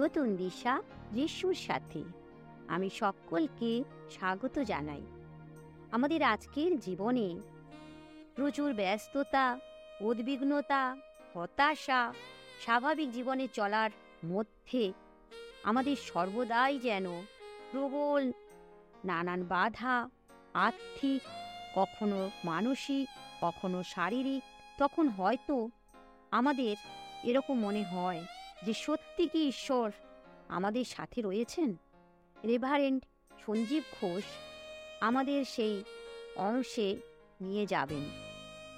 নতুন দিশা যিশুর সাথে। আমি সকলকে স্বাগত জানাই। আমাদের আজকের জীবনে প্রচুর ব্যস্ততা, উদ্বিগ্নতা, হতাশা স্বাভাবিক জীবনে চলার মধ্যে আমাদের সর্বদাই যেন প্রবল নানান বাধা, আর্থিক, কখনো মানসিক, কখনো শারীরিক, তখন হয়তো আমাদের এরকম মনে হয় যে সত্যি কি ঈশ্বর আমাদের সাথে রয়েছেন? রেভারেন্ড সঞ্জীব ঘোষ আমাদের সেই অংশে নিয়ে যাবেন।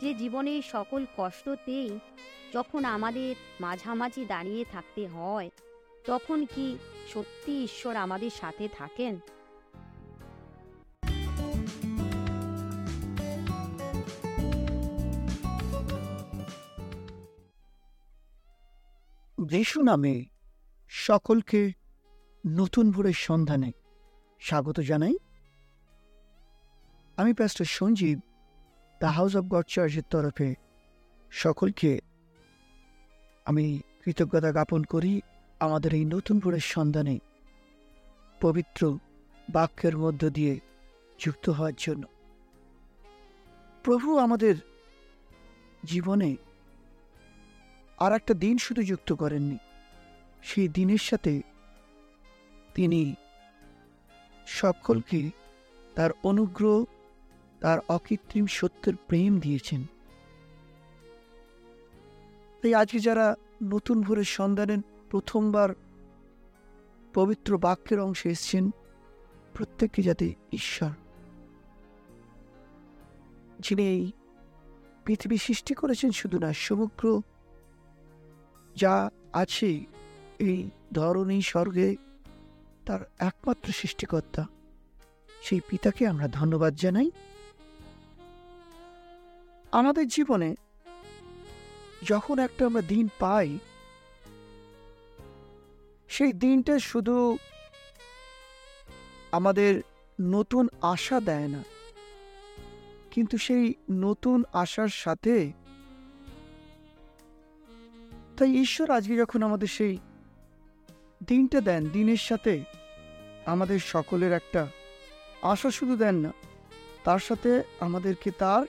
যে জীবনের সকল কষ্টতেই যখন আমাদের মাঝামাঝি দাঁড়িয়ে থাকতে হয়, তখন কি সত্যি ঈশ্বর আমাদের সাথে থাকেন? যিশু নামে সকলকে নতুন ভোরের সন্ধানে স্বাগত জানাই। আমি pastor Sanjeev, the house of God চার্চের তরফে সকলকে আমি কৃতজ্ঞতা জ্ঞাপন করি আমাদের এই নতুন ভোরের সন্ধানে পবিত্র বাক্যের মধ্য দিয়ে যুক্ত হওয়ার জন্য। প্রভু আমাদের জীবনে আর একটা দিন শুধু যুক্ত করেননি। সেই দিনের সাথে তিনি সকলকে তার অনুগ্রহ, তার অকৃত্রিম সত্যের প্রেম দিয়েছেন। তাই আজকে যারা নতুন ভোরের সন্ধানের প্রথমবার পবিত্র বাক্যের অংশে এসছেন, প্রত্যেককে যাতে ঈশ্বর, যিনি এই পৃথিবী সৃষ্টি করেছেন শুধু না, সমগ্র যা আছে এই ধরনী স্বর্গে তার একমাত্র সৃষ্টিকর্তা। সেই পিতাকে আমরা ধন্যবাদ জানাই। আমাদের জীবনে যখন একটা আমরা দিন পাই, সেই দিনটা শুধু আমাদের নতুন আশা দেয় না, কিন্তু সেই নতুন আশার সাথে তাই ঈশ্বর আজকে যখন আমাদের সেই দিনটা দেন, দিনের সাথে আমাদের সকলের একটা আশা শুধু দেন না, তার সাথে আমাদেরকে তার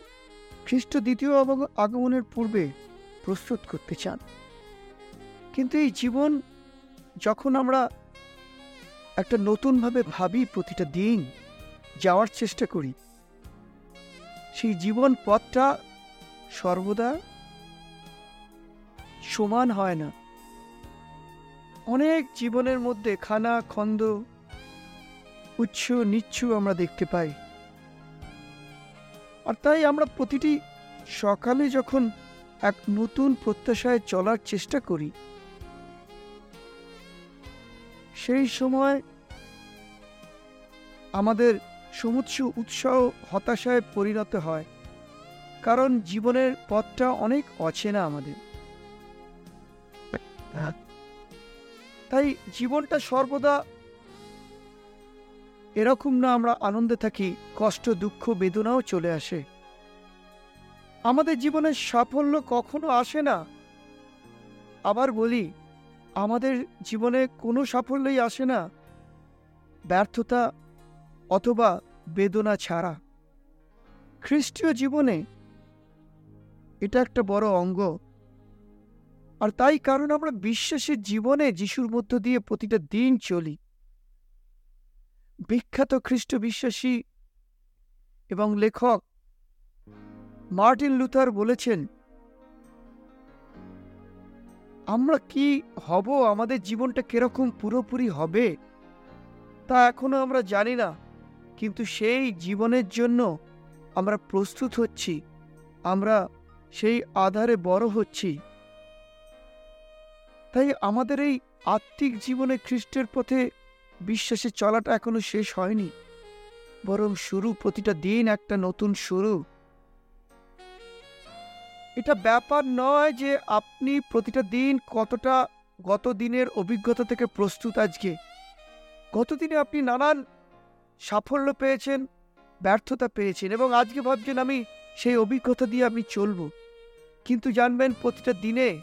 খ্রিস্ট দ্বিতীয় আগমনের পূর্বে প্রস্তুত করতে চান। কিন্তু এই জীবন যখন আমরা একটা নতুনভাবে ভাবি প্রতিটা দিন, যাওয়ার চেষ্টা করি, সেই জীবন পথটা সর্বদা সমান হয় না। অনেক জীবনের মধ্যে খানা, খন্দ উচ্ছ নিচ্ছু আমরা দেখতে পাই। আর তাই আমরা প্রতিটি সকালে যখন এক নতুন প্রত্যাশায় চলার চেষ্টা করি, সেই সময় আমাদের সমুচ্চ উৎসাহ হতাশায় পরিণত হয়, কারণ জীবনের পথটা অনেক অচেনা আমাদের। তাই জীবনটা সর্বদা এরকম না আমরা আনন্দে থাকি, কষ্ট, দুঃখ, বেদনাও চলে আসে। আমাদের জীবনের সাফল্য কখনো আসে না। আবার বলি, আমাদের জীবনে কোনো সাফল্যই আসে না। ব্যর্থতা অথবা বেদনা ছাড়া। খ্রিস্টীয় জীবনে এটা একটা বড় অঙ্গ। আর তাই কারণ আমরা বিশ্বাসের জীবনে যিশুর মধ্য দিয়ে প্রতিটা দিন চলি। বিখ্যাত খ্রিস্ট বিশ্বাসী এবং লেখক মার্টিন লুথার বলেছেন, আমরা কি হব? আমাদের জীবনটা কীরকম পুরোপুরি হবে? তা এখনও আমরা জানি না। কিন্তু সেই জীবনের জন্য আমরা প্রস্তুত হচ্ছি। আমরা সেই আধারে বড় হচ্ছি। তাই আমাদের এই আত্মিক জীবনে খ্রিস্টের পথে বিশ্বাসে চলাটা এখনও শেষ হয়নি। বরং শুরু প্রতিটা দিন একটা নতুন শুরু। এটা ব্যাপার নয় যে আপনি প্রতিটা দিন কতটা গত দিনের অভিজ্ঞতা থেকে প্রস্তুত আজকে। গত দিনে আপনি নানান সাফল্য পেয়েছেন, ব্যর্থতা পেয়েছেন এবং আজকে ভাবছেন আমি সেই অভিজ্ঞতা দিয়ে আমি চলব। কিন্তু জানবেন প্রতিটা দিনে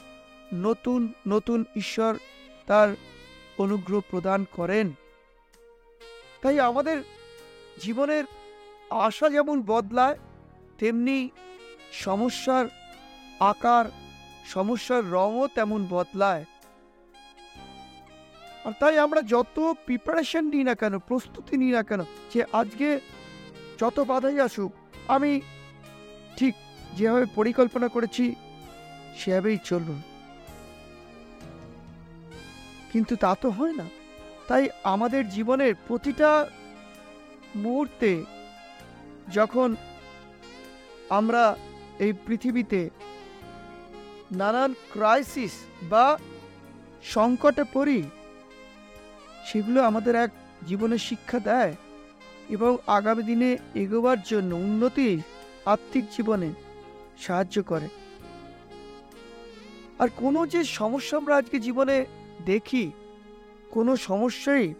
নতুন নতুন ঈশ্বর তার অনুগ্রহ প্রদান করেন। তাই আমাদের জীবনের আশা যেমন বদলায়, তেমনি সমস্যার আকার, সমস্যার রঙও তেমন বদলায়। আর তাই আমরা যত প্রিপারেশন নিই না কেন, প্রস্তুতি নিই না কেন, যে আজকে যত বাধাই আসুক, আমি ঠিক যেভাবে পরিকল্পনা করেছি, সেভাবেই চলব। কিন্তু তা তো হয় না। তাই আমাদের জীবনের প্রতিটা মুহূর্তে যখন আমরা এই পৃথিবীতে নানান ক্রাইসিস বা সংকটে পড়ি, সেগুলো আমাদের এক জীবনের শিক্ষা দেয় এবং আগামী দিনে এগোবার জন্য উন্নতি আর্থিক জীবনে সাহায্য করে। আর কোনো যে সমস্যা আমরা আজকে জীবনে দেখি কোনো সমস্যাই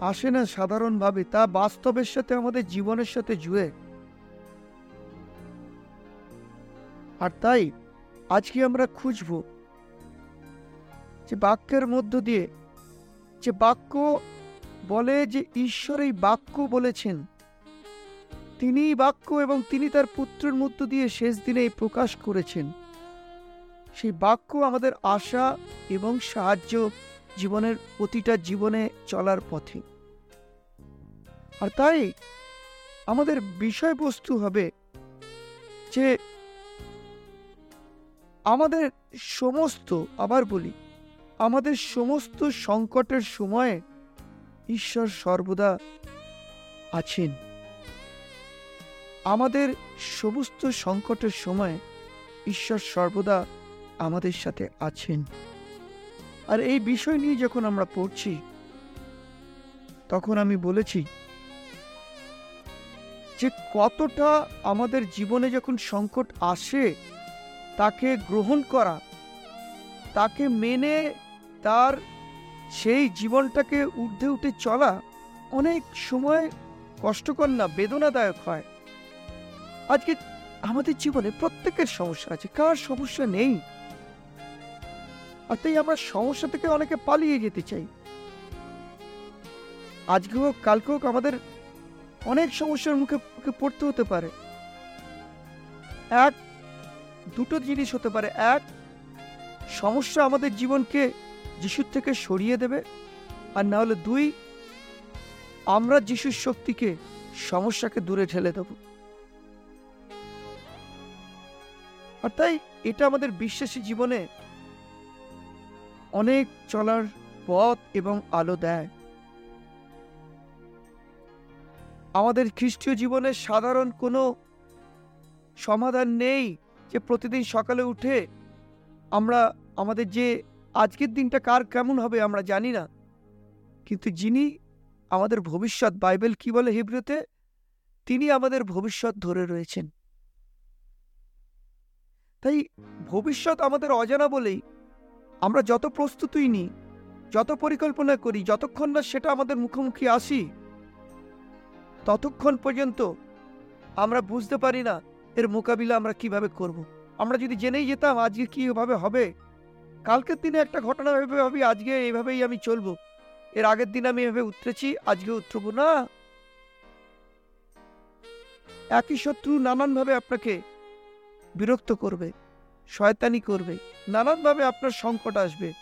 আসে না সাধারণভাবে, তা বাস্তবের সাথে আমাদের জীবনের সাথে জুড়ে। আর তাই আজকে আমরা খুঁজব যে বাক্যের মধ্য দিয়ে, যে বাক্য বলে যে ঈশ্বর এই বাক্য বলেছেন তিনি বাক্য এবং তিনি তার পুত্রের মধ্য দিয়ে শেষ দিনে প্রকাশ করেছেন। সেই বাক্য আমাদের আশা এবং সাহায্য জীবনের প্রতিটা জীবনে চলার পথে। আর তাই আমাদের বিষয়বস্তু হবে যে আমাদের সমস্ত, আবার বলি, আমাদের সমস্ত সংকটের সময়ে ঈশ্বর সর্বদা আছেন। আমাদের সমস্ত সংকটের সময় ঈশ্বর সর্বদা আমাদের সাথে আছেন। আর এই বিষয় নিয়ে যখন আমরা পড়ছি, তখন আমি বলেছি যে কতটা আমাদের জীবনে যখন সংকট আসে, তাকে গ্রহণ করা, তাকে মেনে তার সেই জীবনটাকে ঊর্ধ্বে উঠে চলা অনেক সময় কষ্টকর না, বেদনাদায়ক হয়। আজকে আমাদের জীবনে প্রত্যেকের সমস্যা আছে, কার সমস্যা নেই? আর তাই আমরা সমস্যা থেকে অনেকে পালিয়ে যেতে চাই। আজকে হোক, কালকে হোক আমাদের অনেক সমস্যার মুখে পড়তে হতে পারে। এক, দুটো জিনিস হতে পারে। এক, সমস্যা আমাদের জীবনকে যিশুর থেকে সরিয়ে দেবে। আর না হলে দুই, আমরা যিশুর শক্তিকে সমস্যাকে দূরে ঠেলে দেব। আর তাই এটা আমাদের বিশ্বাসী জীবনে অনেক চলার পথ এবং আলো দেয়। আমাদের খ্রিস্টীয় জীবনে সাধারণ কোনো সমাধান নেই যে প্রতিদিন সকালে উঠে আমরা, আমাদের যে আজকের দিনটা কার কেমন হবে আমরা জানি না। কিন্তু যিনি আমাদের ভবিষ্যৎ, বাইবেল কি বলে হিব্রুতে? তিনি আমাদের ভবিষ্যৎ ধরে রয়েছেন। তাই ভবিষ্যৎ আমাদের অজানা বলেই আমরা যত প্রস্তুতই নিই, যত পরিকল্পনা করি, যতক্ষণ না সেটা আমাদের মুখোমুখি আসি, ততক্ষণ পর্যন্ত আমরা বুঝতে পারি না এর মোকাবিলা আমরা কীভাবে করব। আমরা যদি জেনেই যেতাম আজকে কীভাবে হবে, কালকের দিনে একটা ঘটনা ভেবে ভাবি, আজকে এইভাবেই আমি চলবো। এর আগের দিন আমি এভাবে উতরেছি আজকে উতরবো না। একই শত্রু নানানভাবে আপনাকে বিরক্ত করবে। শয়তানি করবে। নানানভাবে আপনার সংকট আসবে।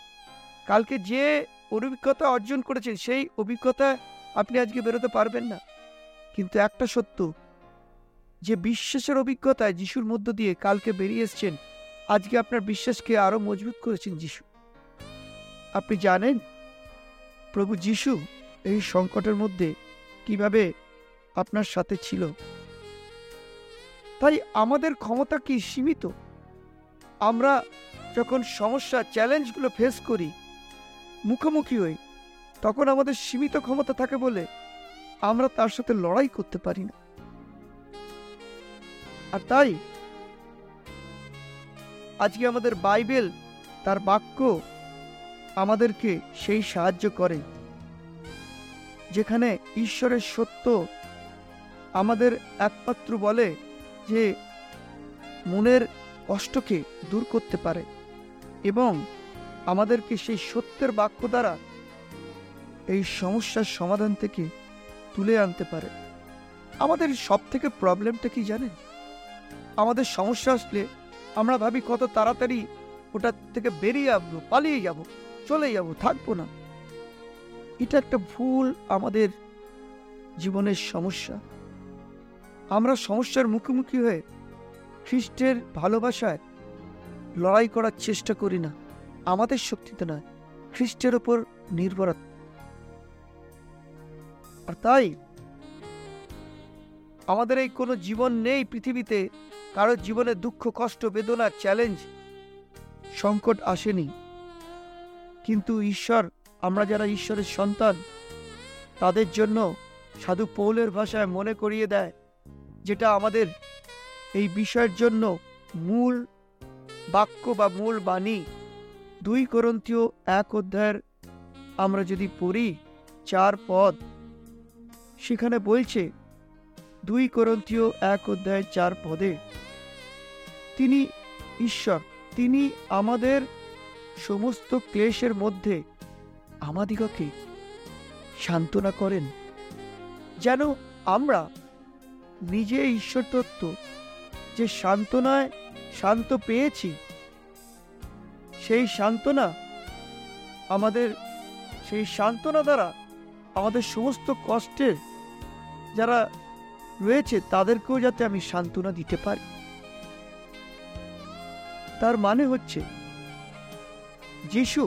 কালকে যে অভিজ্ঞতা অর্জন করেছেন, সেই অভিজ্ঞতা আপনি আজকে বেরোতে পারবেন না। কিন্তু একটা সত্য, যে বিশ্বাসের অভিজ্ঞতায় যিশুর মধ্য দিয়ে কালকে বেরিয়ে এসছেন, আজকে আপনার বিশ্বাসকে আরও মজবুত করেছেন যিশু। আপনি জানেন, প্রভু যিশু এই সংকটের মধ্যে কীভাবে আপনার সাথে ছিল? তাই আমাদের ক্ষমতা কি সীমিত? আমরা যখন সমস্যা চ্যালেঞ্জগুলো ফেস করি, মুখোমুখি হই, তখন আমাদের সীমিত ক্ষমতা থাকে বলে আমরা তার সাথে লড়াই করতে পারি না। আর তাই আজকে আমাদের বাইবেল, তার বাক্য আমাদেরকে সেই সাহায্য করে, যেখানে ঈশ্বরের সত্য আমাদের একমাত্র বলে যে মনের কষ্টকে দূর করতে পারে এবং আমাদেরকে সেই সত্যের বাক্য দ্বারা এই সমস্যার সমাধান থেকে তুলে আনতে পারে। আমাদের সব থেকে প্রবলেমটা কি জানেন? আমাদের সমস্যা আসলে আমরা ভাবি কত তাড়াতাড়ি ওটা থেকে বেরিয়ে আসব পালিয়ে যাব, চলে যাব, থাকব না। এটা একটা ভুল আমাদের জীবনের সমস্যা। আমরা সমস্যার মুখোমুখি হয়ে খ্রিস্টের ভালোবাসায় লড়াই করার চেষ্টা করি না। আমাদের শক্তিতে নয়, খ্রিস্টের ওপর নির্ভরতা আর তাই আমাদের এই কোনো জীবন নেই পৃথিবীতে। কারোর জীবনে দুঃখ, কষ্ট, বেদনা চ্যালেঞ্জ সংকট আসেনি। কিন্তু ঈশ্বর, আমরা যারা ঈশ্বরের সন্তান, তাদের জন্য সাধু পৌলের ভাষায় মনে করিয়ে দেয়, যেটা আমাদের এই বিষয়ের জন্য মূল বাক্য বা মূল বাণী দুই করন্তীয় এক অধ্যায়ের আমরা যদি পড়ি চার পদ, সেখানে বলছে, দুই করন্তীয় এক অধ্যায়ের চার পদে, তিনি ঈশ্বর, তিনি আমাদের সমস্ত ক্লেশের মধ্যে আমাদিগকে সান্ত্বনা করেন। যেন আমরা নিজে ঈশ্বর তত্ত্ব যে সান্ত্বনায় শান্ত পেয়েছি, সেই সান্ত্বনা আমাদের, সেই সান্ত্বনা দ্বারা আমাদের সমস্ত কষ্টের যারা রয়েছে তাদেরকেও যাতে আমি সান্ত্বনা দিতে পারি। তার মানে হচ্ছে, যিশু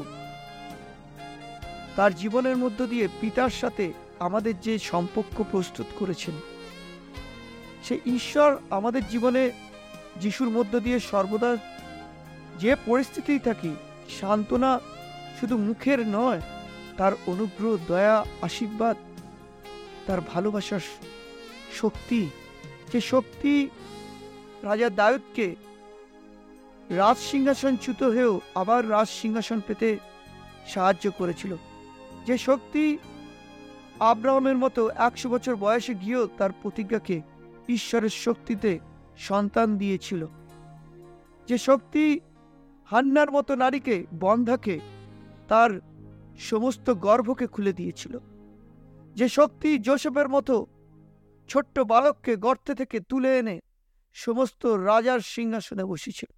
তার জীবনের মধ্য দিয়ে পিতার সাথে আমাদের যে সম্পর্ক প্রস্তুত করেছেন সে ঈশ্বর আমাদের জীবনে যিশুর মধ্য দিয়ে সর্বদা যে পরিস্থিতিই থাকি, সান্ত্বনা শুধু মুখের নয়, তার অনুগ্রহ, দয়া, আশীর্বাদ, তার ভালোবাসার শক্তি, যে শক্তি রাজা দায়ুদকে রাজ সিংহাসনচ্যুত হয়েও আবার রাজ সিংহাসন পেতে সাহায্য করেছিল। যে শক্তি আব্রাহামের মতো একশো বছর বয়সে গিয়েও তার প্রতিজ্ঞাকে ঈশ্বরের শক্তিতে সন্তান দিয়েছিল। যে শক্তি হান্নার মতো নারীকে, বন্ধাকে, তার সমস্ত গর্ভকে খুলে দিয়েছিল। যে শক্তি জোসেফের মতো ছোট্ট বালককে গর্তে থেকে তুলে এনে সমস্ত রাজার সিংহাসনে বসেছিল।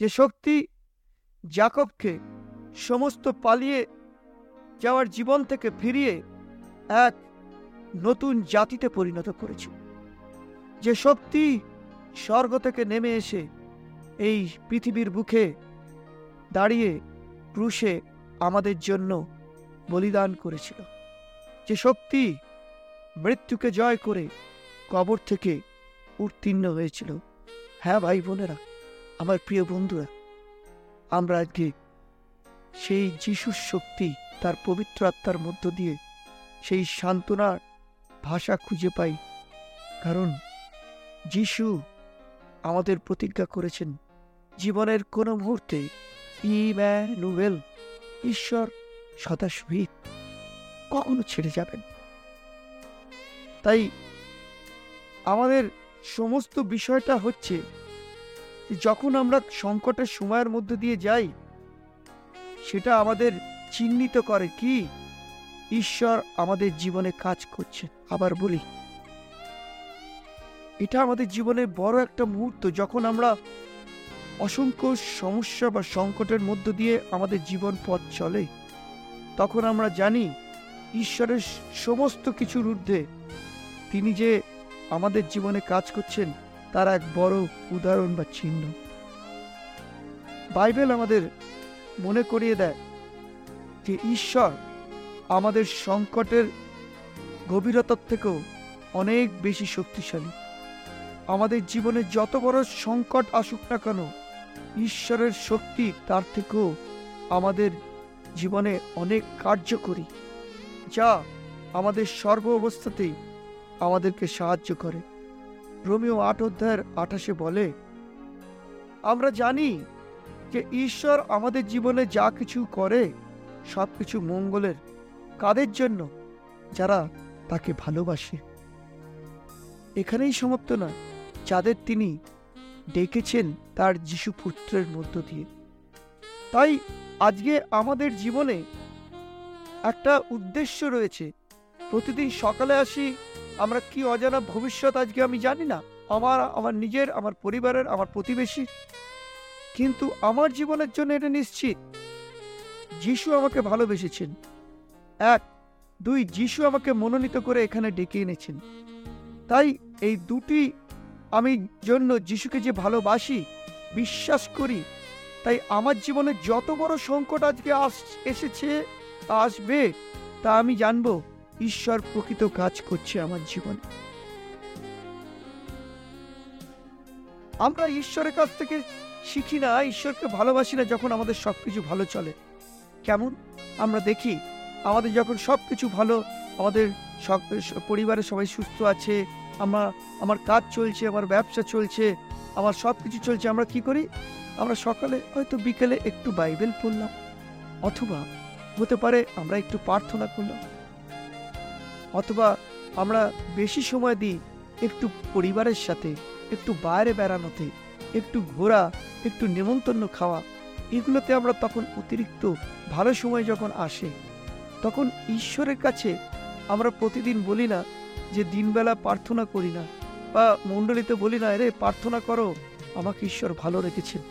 যে শক্তি জাকবকে সমস্ত পালিয়ে যাওয়ার জীবন থেকে ফিরিয়ে এক নতুন জাতিতে পরিণত করেছিল। যে শক্তি স্বর্গ থেকে নেমে এসে এই পৃথিবীর বুকে দাঁড়িয়ে ক্রুশে আমাদের জন্য বলিদান করেছিল। যে শক্তি মৃত্যুকে জয় করে কবর থেকে উত্তীর্ণ হয়েছিল। হ্যাঁ ভাই বোনেরা, আমার প্রিয় বন্ধুরা, আমরা আজকে সেই যিশুর শক্তি, তার পবিত্র আত্মার মধ্য দিয়ে সেই সান্ত্বনার ভাষা খুঁজে পাই। কারণ যিশু আমাদের প্রতিজ্ঞা করেছেন, জীবনের কোনো মুহূর্তে ইম্যানুয়েল ঈশ্বর সদা সুহিত কখনো ছেড়ে যাবেন। তাই আমাদের সমস্ত বিষয়টা হচ্ছে যখন আমরা সংকটের সময়ের মধ্যে দিয়ে যাই, সেটা আমাদের চিহ্নিত করে কি? ঈশ্বর আমাদের জীবনে কাজ করছে। আবার বলি এটা আমাদের জীবনে বড় একটা মুহূর্ত, যখন আমরা অসংখ্য সমস্যা বা সংকটের মধ্য দিয়ে আমাদের জীবন পথ চলে। তখন আমরা জানি ঈশ্বরের সমস্ত কিছুর ঊর্ধ্বে তিনি যে আমাদের জীবনে কাজ করছেন, তার এক বড় উদাহরণ বা চিহ্ন। বাইবেল আমাদের মনে করিয়ে দেয় যে ঈশ্বর আমাদের সংকটের গভীরতার থেকেও অনেক বেশি শক্তিশালী। আমাদের জীবনে যত বড় সংকট আসুক না কেন, ঈশ্বরের শক্তি তার থেকেও আমাদের জীবনে অনেক কার্যকরী, যা আমাদের সর্ব অবস্থাতেই আমাদেরকে সাহায্য করে। রোমিও আট অধ্যায়ের আঠাশে বলে, আমরা জানি যে ঈশ্বর আমাদের জীবনে যা কিছু করে, সব কিছু মঙ্গলের কাদের জন্য? যারা তাকে ভালোবাসে। এখানেই সমাপ্ত নয়। যাদের তিনি ডেকেছেন তার যিশু পুত্রের মধ্য দিয়ে। তাই আজকে আমাদের জীবনে একটা উদ্দেশ্য রয়েছে। প্রতিদিন সকালে আসি, আমরা কি অজানা ভবিষ্যৎ আজকে আমি জানি না। আমার আমার নিজের, আমার পরিবারের, আমার প্রতিবেশী কিন্তু আমার জীবনের জন্য এটা নিশ্চিত। যিশু আমাকে ভালোবেসেছেন। এক, দুই, যিশু আমাকে মনোনীত করে এখানে ডেকে এনেছেন। তাই এই দুটি আমি জন্য যিশুকে যে ভালোবাসি, বিশ্বাস করি। তাই আমার জীবনে যত বড় সংকট আজকে আস, এসেছে, তা আসবে, তা আমি জানব। ঈশ্বর প্রকৃত কাজ করছে আমার জীবনে। আমরা ঈশ্বরের কাছ থেকে শিখি না, ঈশ্বরকে ভালোবাসি না যখন আমাদের সব কিছু ভালো চলে। কেমন? আমরা দেখি, আমাদের যখন সব কিছু ভালো, আমাদের পরিবারের সবাই সুস্থ আছে আমার আমার কাজ চলছে, আমার ব্যবসা চলছে, আমার সব কিছু চলছে, আমরা কি করি? আমরা সকালে হয়তো বিকেলে একটু বাইবেল পড়লাম, অথবা হতে পারে আমরা একটু প্রার্থনা করলাম, অথবা আমরা বেশি সময় দিই একটু পরিবারের সাথে, একটু বাইরে বেড়ানোতে, একটু ঘোরা, একটু নেমন্তন্ন খাওয়া, এগুলোতে আমরা তখন অতিরিক্ত ভালো সময় যখন আসে, তখন ঈশ্বরের কাছে আমরা প্রতিদিন বলি না যে দিনবেলা প্রার্থনা করি না, বা মণ্ডলীতে বলি না রে প্রার্থনা করো, আমাকে ঈশ্বর ভালো রেখেছেন।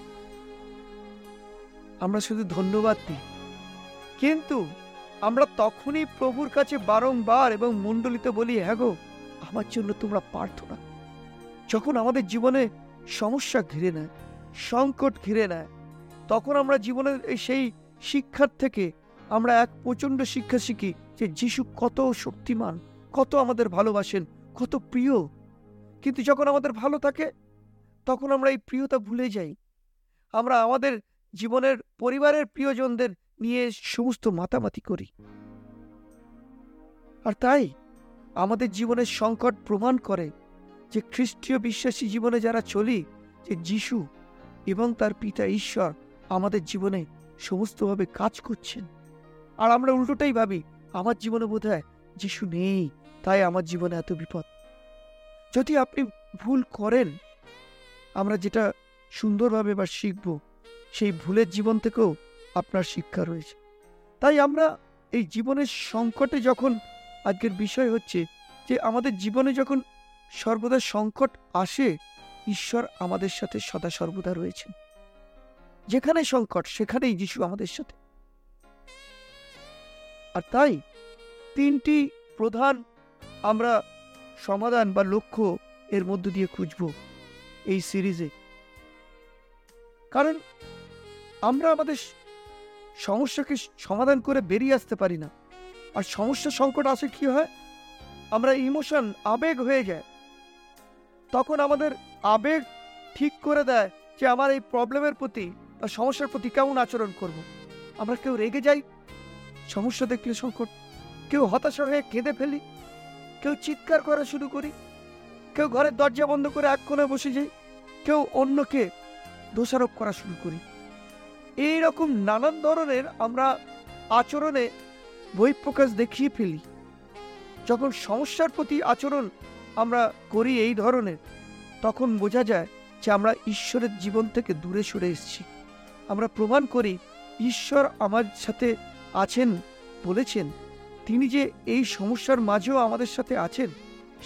আমরা শুধু ধন্যবাদ দিই। কিন্তু আমরা তখনই প্রভুর কাছে বারংবার এবং মণ্ডলীতে বলি হ্যাঁ গো, আমার জন্য তোমরা প্রার্থনা। যখন আমাদের জীবনে সমস্যা ঘিরে নেয়, সংকট ঘিরে নেয়, তখন আমরা জীবনের সেই শিক্ষার থেকে আমরা এক প্রচণ্ড শিক্ষা শিখি যে, যিশু কত শক্তিমান। কত আমাদের ভালোবাসেন, কত প্রিয়। কিন্তু যখন আমাদের ভালো থাকে, তখন আমরা এই প্রিয়তা ভুলে যাই। আমরা আমাদের জীবনের পরিবারের প্রিয়জনদের নিয়ে সমস্ত মাতামাতি করি। আর তাই আমাদের জীবনের সংকট প্রমাণ করে যে খ্রিস্টীয় বিশ্বাসী জীবনে যারা চলি, যে যিশু এবং তার পিতা ঈশ্বর আমাদের জীবনে সমস্তভাবে কাজ করছেন। আর আমরা উল্টোটাই ভাবি, আমার জীবনে বোধ হয় যিশু নেই। তাই আমার জীবনে এত বিপদ। যদি আপনি ভুল করেন, আমরা যেটা সুন্দরভাবে বা শিখব, সেই ভুলের জীবন থেকেও আপনার শিক্ষা রয়েছে। তাই আমরা এই জীবনের সংকটে যখন, আজকের বিষয় হচ্ছে যে আমাদের জীবনে যখন সর্বদা সংকট আসে, ঈশ্বর আমাদের সাথে সদা সর্বদা রয়েছেন। যেখানে সংকট, সেখানেই যিশু আমাদের সাথে। আর তাই তিনটি প্রধান আমরা সমাধান বা লক্ষ্য এর মধ্য দিয়ে খুঁজব এই সিরিজে। কারণ আমরা আমাদের সমস্যাকে সমাধান করে বেরিয়ে আসতে পারি না। আর সমস্যা সংকট আসে কি হয়? আমরা ইমোশন আবেগ হয়ে যায়। তখন আমাদের আবেগ ঠিক করে দেয় যে আমার এই প্রবলেমের প্রতি বা সমস্যার প্রতি কেমন আচরণ করব। আমরা কেউ রেগে যাই, সমস্যা দেখলে সংকট, কেউ হতাশা হয়ে কেঁদে ফেলি কেউ চিৎকার করা শুরু করি। কেউ ঘরের দরজা বন্ধ করে এক কোণে বসে যাই। কেউ অন্যকে দোষারোপ করা শুরু করি। এই রকম নানান ধরনের আমরা আচরণে বহিঃপ্রকাশ দেখিয়ে ফেলি। যখন সমস্যার প্রতি আচরণ আমরা করি এই ধরনের, তখন বোঝা যায় যে আমরা ঈশ্বরের জীবন থেকে দূরে সরে এসেছি। আমরা প্রমাণ করি, ঈশ্বর আমার সাথে আছেন বলেছেন। তিনি যে এই সমস্যার মাঝেও আমাদের সাথে আছেন,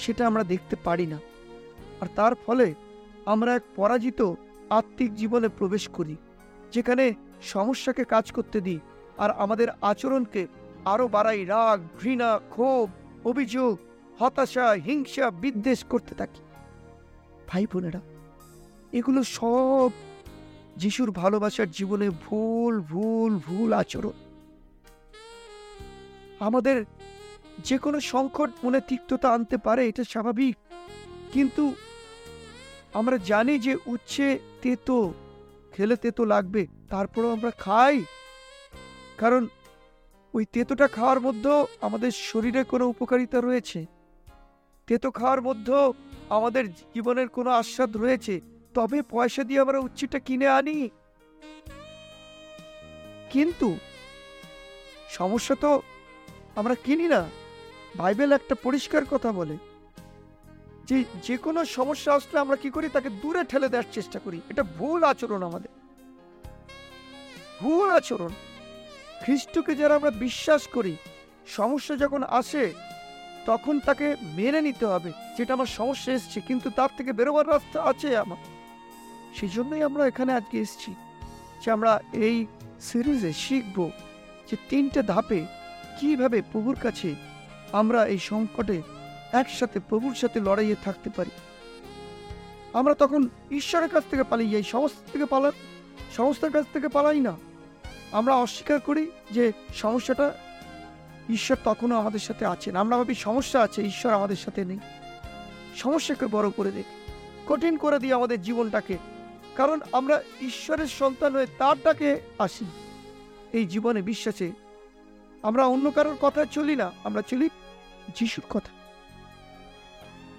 সেটা আমরা দেখতে পারি না। আর তার ফলে আমরা এক পরাজিত আত্মিক জীবনে প্রবেশ করি, যেখানে সমস্যাকে কাজ করতে দিই আর আমাদের আচরণকে আরও বাড়াই রাগ, ঘৃণা, ক্ষোভ, অভিযোগ, হতাশা, হিংসা, বিদ্বেষ করতে থাকি। ভাই বোনেরা, এগুলো সব যিশুর ভালোবাসার জীবনে ভুল ভুল ভুল আচরণ। আমাদের যে কোনো সংকট মনে তিক্ততা আনতে পারে, এটা স্বাভাবিক। কিন্তু আমরা জানি যে উচ্ছে তেতো, খেলে তেতো লাগবে, তারপরেও আমরা খাই। কারণ ওই তেতোটা খাওয়ার মধ্যেও আমাদের শরীরে কোনো উপকারিতা রয়েছে। তেতো খাওয়ার মধ্যেও আমাদের জীবনের কোনো আস্বাদ রয়েছে। তবে পয়সা দিয়ে আমরা উচ্ছেটা কিনে আনি। কিন্তু সমস্যা তো আমরা কিনি না। বাইবেল একটা পরিষ্কার কথা বলে। যে যে কোনো সমস্যা আসলে আমরা কি করি? তাকে দূরে ঠেলে দেওয়ার চেষ্টা করি। এটা ভুল আচরণ আমাদের। ভুল আচরণ। খ্রিস্টকে যারা আমরা বিশ্বাস করি, সমস্যা যখন আসে, তখন তাকে মেনে নিতে হবে যেটা আমার সমস্যা এসছে, কিন্তু তার থেকে বেরোবার রাস্তা আছে আমার। সেই জন্যই আমরা এখানে আজকে এসেছি যে আমরা এই সিরিজে শিখব যে তিনটে ধাপে কীভাবে প্রভুর কাছে আমরা এই সংকটে একসাথে প্রভুর সাথে লড়াইয়ে থাকতে পারি? আমরা তখন ঈশ্বরের কাছ থেকে পালিয়ে যাই সমস্ত থেকে পালা সমস্যার কাছ থেকে পালাই না। আমরা অস্বীকার করি যে সমস্যাটা ঈশ্বর তখনও আমাদের সাথে আছেন। আমরা ভাবি সমস্যা আছে, ঈশ্বর আমাদের সাথে নেই। সমস্যাকে বড় করে দেখ কঠিন করে দিই আমাদের জীবনটাকে। কারণ আমরা ঈশ্বরের সন্তান হয়ে তার ডাকে আসি। এই জীবনে বিশ্বাসে আমরা অন্য কারোর কথা চলি না, আমরা চলি যিশুর কথা।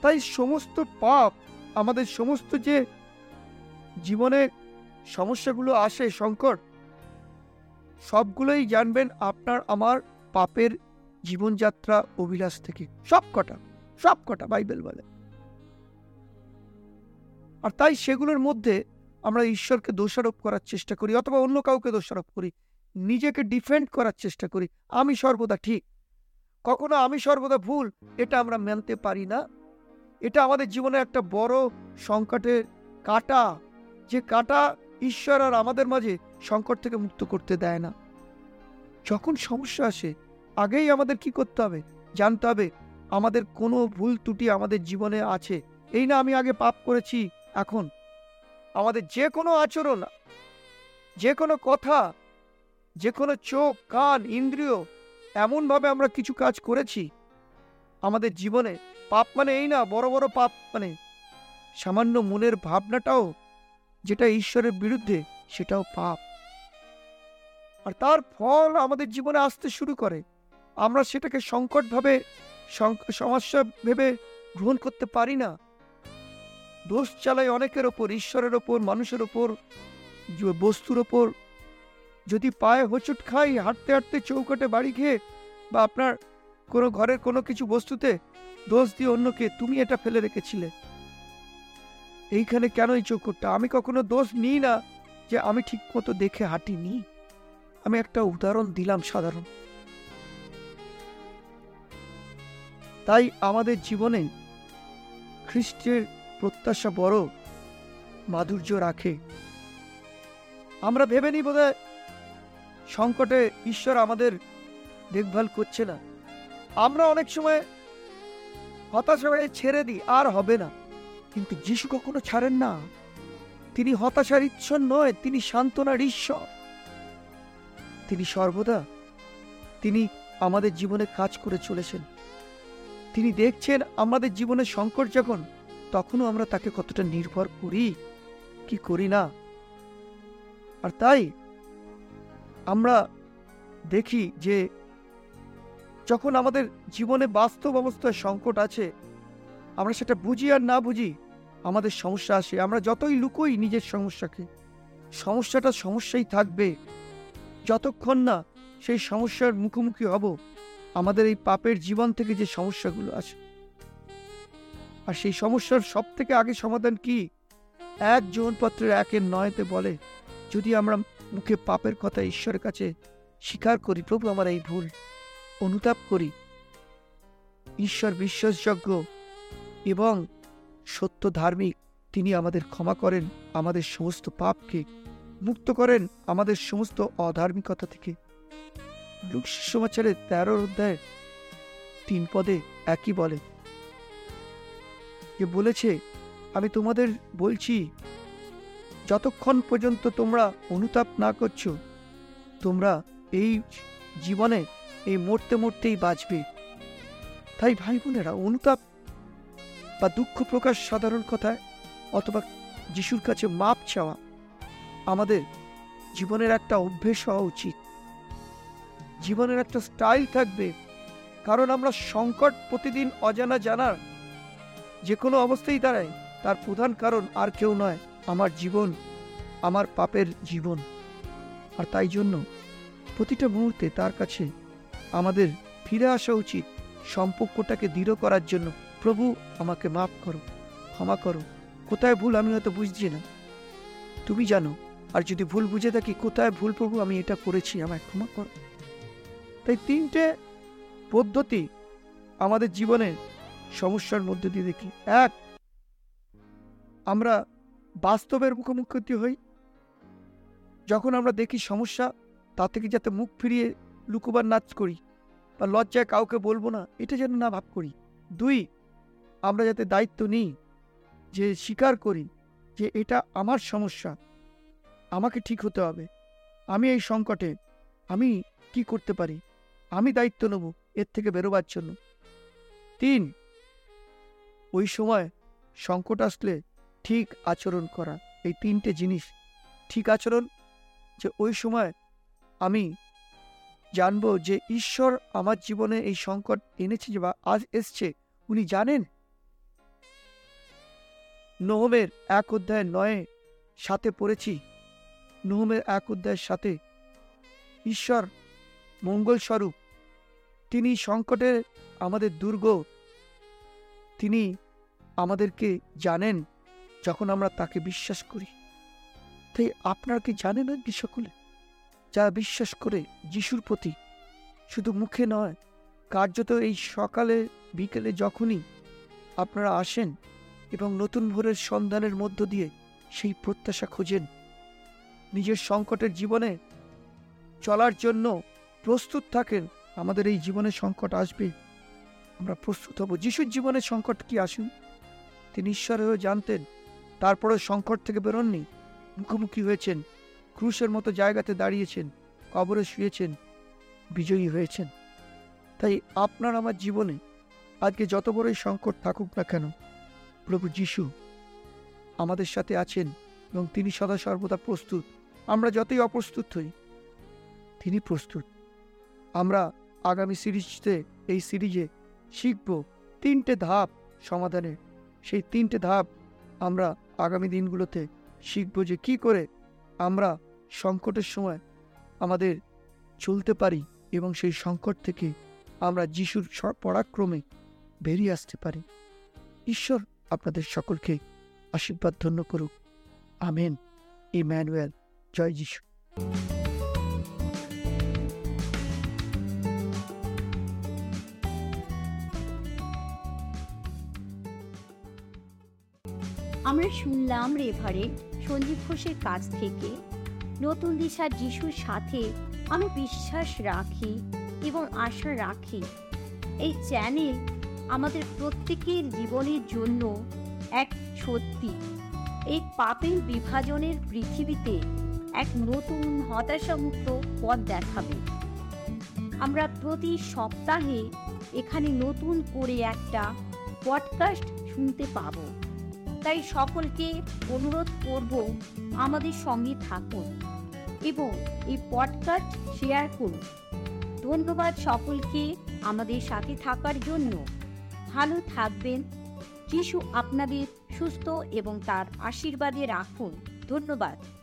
তাই সমস্ত পাপ, আমাদের সমস্ত যে জীবনে সমস্যাগুলো আসে, সংকট, সবগুলোই জানবেন আপনার আমার পাপের জীবনযাত্রা অভিলাষ থেকে। সব কটা সব কটা বাইবেল বলে। আর তাই সেগুলোর মধ্যে আমরা ঈশ্বরকে দোষারোপ করার চেষ্টা করি, অথবা অন্য কাউকে দোষারোপ করি। নিজেকে ডিফেন্ড করার চেষ্টা করি। আমি সর্বদা ঠিক। কখনো আমি সর্বদা ভুল, এটা আমরা মানতে পারি না। এটা আমাদের জীবনে একটা বড় সংকটের কাটা। যে কাটা ঈশ্বর আর আমাদের মাঝে সংকট থেকে মুক্ত করতে দেয় না। যখন সমস্যা আসে, আগেই আমাদের কি করতে হবে? জানতে হবে, আমাদের কোনো ভুল ত্রুটি আমাদের জীবনে আছে। এই না আমি আগে পাপ করেছি, এখন। আমাদের যে কোনো আচরণ যে কোনো কথা যে কোনো চোখ, কান, ইন্দ্রিয়, এমনভাবে আমরা কিছু কাজ করেছি। আমাদের জীবনে পাপ মানে এই না, বড় বড় পাপ মানে। সামান্য মনের ভাবনাটাও যেটা ঈশ্বরের বিরুদ্ধে, সেটাও পাপ। আর তার ফল আমাদের জীবনে আসতে শুরু করে। আমরা সেটাকে সংকটভাবে সমস্যা ভেবে গ্রহণ করতে পারি না। দোষ চালাই অনেকের ওপর, ঈশ্বরের ওপর, মানুষের ওপর বস্তুর ওপর যদি পায়ে হোঁচট খাই, হাঁটতে হাঁটতে চৌকাটে বাড়ি খেয়ে বা আপনার কোনো ঘরের কোনো কিছু বস্তুতে দোষ দিয়ে অন্যকে তুমি এটা ফেলে রেখেছিলে। এইখানে কেন এই চৌকটটা? আমি কখনো দোষ নিই না যে আমি ঠিক মতো দেখে হাঁটিনি। আমি একটা উদাহরণ দিলাম সাধারণ। তাই আমাদের জীবনে খ্রিস্টের প্রত্যাশা বড়, মাধুর্য রাখে। আমরা ভেবে নিই বোধ সংকটে ঈশ্বর আমাদের দেখভাল করছে না। আমরা অনেক সময় হতাশ হয়ে ছেড়ে দিই, আর হবে না। কিন্তু যিশু কখনো ছাড়েন না। তিনি হতাশার ঈশ্বর নয়, তিনি সান্ত্বনার ঈশ্বর। তিনি সর্বদা তিনি আমাদের জীবনে কাজ করে চলেছেন। তিনি দেখছেন আমাদের জীবনে সংকট যখন, তখনও আমরা তাকে কতটা নির্ভর করি, কি করি না। আর তাই আমরা দেখি যে যখন আমাদের জীবনে বাস্তব অবস্থায় সংকট আছে, আমরা সেটা বুঝি আর না বুঝি আমাদের সমস্যা আসে। আমরা যতই লুকোই নিজের সমস্যাকে, সমস্যাটা সমস্যাই থাকবে। যতক্ষণ না সেই সমস্যার মুখোমুখি হব, আমাদের এই পাপের জীবন থেকে যে সমস্যাগুলো আছে আর সেই সমস্যার সব থেকে আগে সমাধান কি? এক জীবনপত্রের একের নয়তে বলে, যদি আমরা মুখে পাপের কথা ঈশ্বরের কাছে স্বীকার করি। প্রভু, আমার এই ভুল। অনুতাপ করি। ঈশ্বর বিশ্বাসযোগ্য এবং সত্য ধার্মিক। তিনি আমাদের ক্ষমা করেন, আমাদের সমস্ত পাপকে মুক্ত করেন, আমাদের সমস্ত অধার্মিকতা থেকে। সমাচারের তেরো অধ্যায় তিন পদে একই বলে। বলেছে, আমি তোমাদের বলছি যতক্ষণ পর্যন্ত তোমরা অনুতাপ না করছ, তোমরা এই জীবনে এই মরতে মরতেই বাঁচবে। তাই ভাই বোনেরা অনুতাপ বা দুঃখ প্রকাশ সাধারণ কথায় অথবা যিশুর কাছে মাপ চাওয়া আমাদের জীবনের একটা অভ্যেস হওয়া উচিত। জীবনের একটা স্টাইল থাকবে। কারণ আমরা সংকট প্রতিদিন অজানা জানার যে কোনো অবস্থায় দাঁড়ায় তার প্রধান কারণ আর কেউ নয়। আমার জীবন, আমার পাপের জীবন। আর তাই জন্য প্রতিটা মুহূর্তে তার কাছে আমাদের ফিরে আসা উচিত সম্পর্কটাকে দৃঢ় করার জন্য। প্রভু, আমাকে মাফ করো, ক্ষমা করো। কোথায় ভুল আমি হয়তো বুঝছি না। তুমি জানো, আর যদি ভুল বুঝে থাকি, কোথায় ভুল প্রভু? আমি এটা করেছি, আমায় ক্ষমা করো। তাই তিনটে পদ্ধতি আমাদের জীবনে সমস্যার মধ্যে দিয়ে দেখি। এক, আমরা বাস্তবের মুখোমুখি হই। যখন আমরা দেখি সমস্যা, তা থেকে যাতে মুখ ফিরিয়ে লুকোবার নাচ করি বা লজ্জায় কাউকে বলব না, এটা যেন না ভাব করি। দুই, আমরা যাতে দায়িত্ব নিই যে স্বীকার করি যে এটা আমার সমস্যা, আমাকে ঠিক হতে হবে। আমি এই সংকটে, আমি কি করতে পারি? আমি দায়িত্ব নেব এর থেকে বেরোবার জন্য। তিন, ওই সময় সংকট আসলে ঠিক আচরণ করা। এই তিনটে জিনিস ঠিক আচরণ যে ওই সময় আমি জানব যে ঈশ্বর আমার জীবনে এই সংকট এনেছে বা আজ এসছে। উনি জানেন? নহমের এক অধ্যায় নয়ে সাথে পড়েছি। নহমের এক অধ্যায়ের সাথে ঈশ্বর মঙ্গলস্বরূপ, তিনি সংকটের আমাদের দুর্গ, তিনি আমাদেরকে জানেন। যখন আমরা তাকে বিশ্বাস করি, তাই আপনার কি জানেন কি সকলে? যারা বিশ্বাস করে যিশুর প্রতি শুধু মুখে নয়, কার্যত এই সকালে, বিকেলে যখনই আপনারা আসেন এবং নতুন ভোরের সন্ধানের মধ্য দিয়ে সেই প্রত্যাশা খোঁজেন, নিজের সংকটের জীবনে চলার জন্য প্রস্তুত থাকেন, আমাদের এই জীবনে সংকট আসবে, আমরা প্রস্তুত হব। যিশুর জীবনে সংকট কি আসুন? তিনি ঈশ্বর হয়েও জানতেন। তারপরে সংকট থেকে বেরোননি। মুখোমুখি হয়েছেন। ক্রুশের মতো জায়গাতে দাঁড়িয়েছেন। কবরে শুয়েছেন। বিজয়ী হয়েছেন। তাই আপনার আমার জীবনে আজকে যত বড়ই সংকট থাকুক না কেন, প্রভু যিশু আমাদের সাথে আছেন এবং তিনি সদা সর্বদা প্রস্তুত। আমরা যতই অপ্রস্তুত হই, তিনি প্রস্তুত। আমরা আগামী সিরিজতে এই সিরিজে শিখব তিনটে ধাপ সমাধানের। সেই তিনটে ধাপ আমরা আগামী দিনগুলোতে শিখব যে কী করে আমরা সংকটের সময় আমাদের চলতে পারি এবং সেই সংকট থেকে আমরা যিশুর পরাক্রমে বেরিয়ে আসতে পারি। ঈশ্বর আপনাদের সকলকে আশীর্বাদ ধন্য করুক। আমেন। ইম্যানুয়েল জয় যিশু। আমরা শুনলাম রেভারে সঞ্জীব ঘোষের কাছ থেকে, নতুন দিশার যিশুর সাথে আমি বিশ্বাস রাখি এবং আশা রাখি। এই চ্যানেল আমাদের প্রত্যেকের জীবনের জন্য এক সত্যি। এই পাপের বিভাজনের পৃথিবীতে এক নতুন হতাশামুক্ত পথ দেখাবে। আমরা প্রতি সপ্তাহে এখানে নতুন করে একটা পডকাস্ট শুনতে পাবো। তাই সকলকে অনুরোধ করব আমাদের সঙ্গে থাকুন এবং এই পডকাস্ট শেয়ার করুন। ধন্যবাদ সকলকে আমাদের সাথে থাকার জন্য। ভালো থাকবেন। যিশু আপনাদের সুস্থ এবং তার আশীর্বাদে রাখুন। ধন্যবাদ।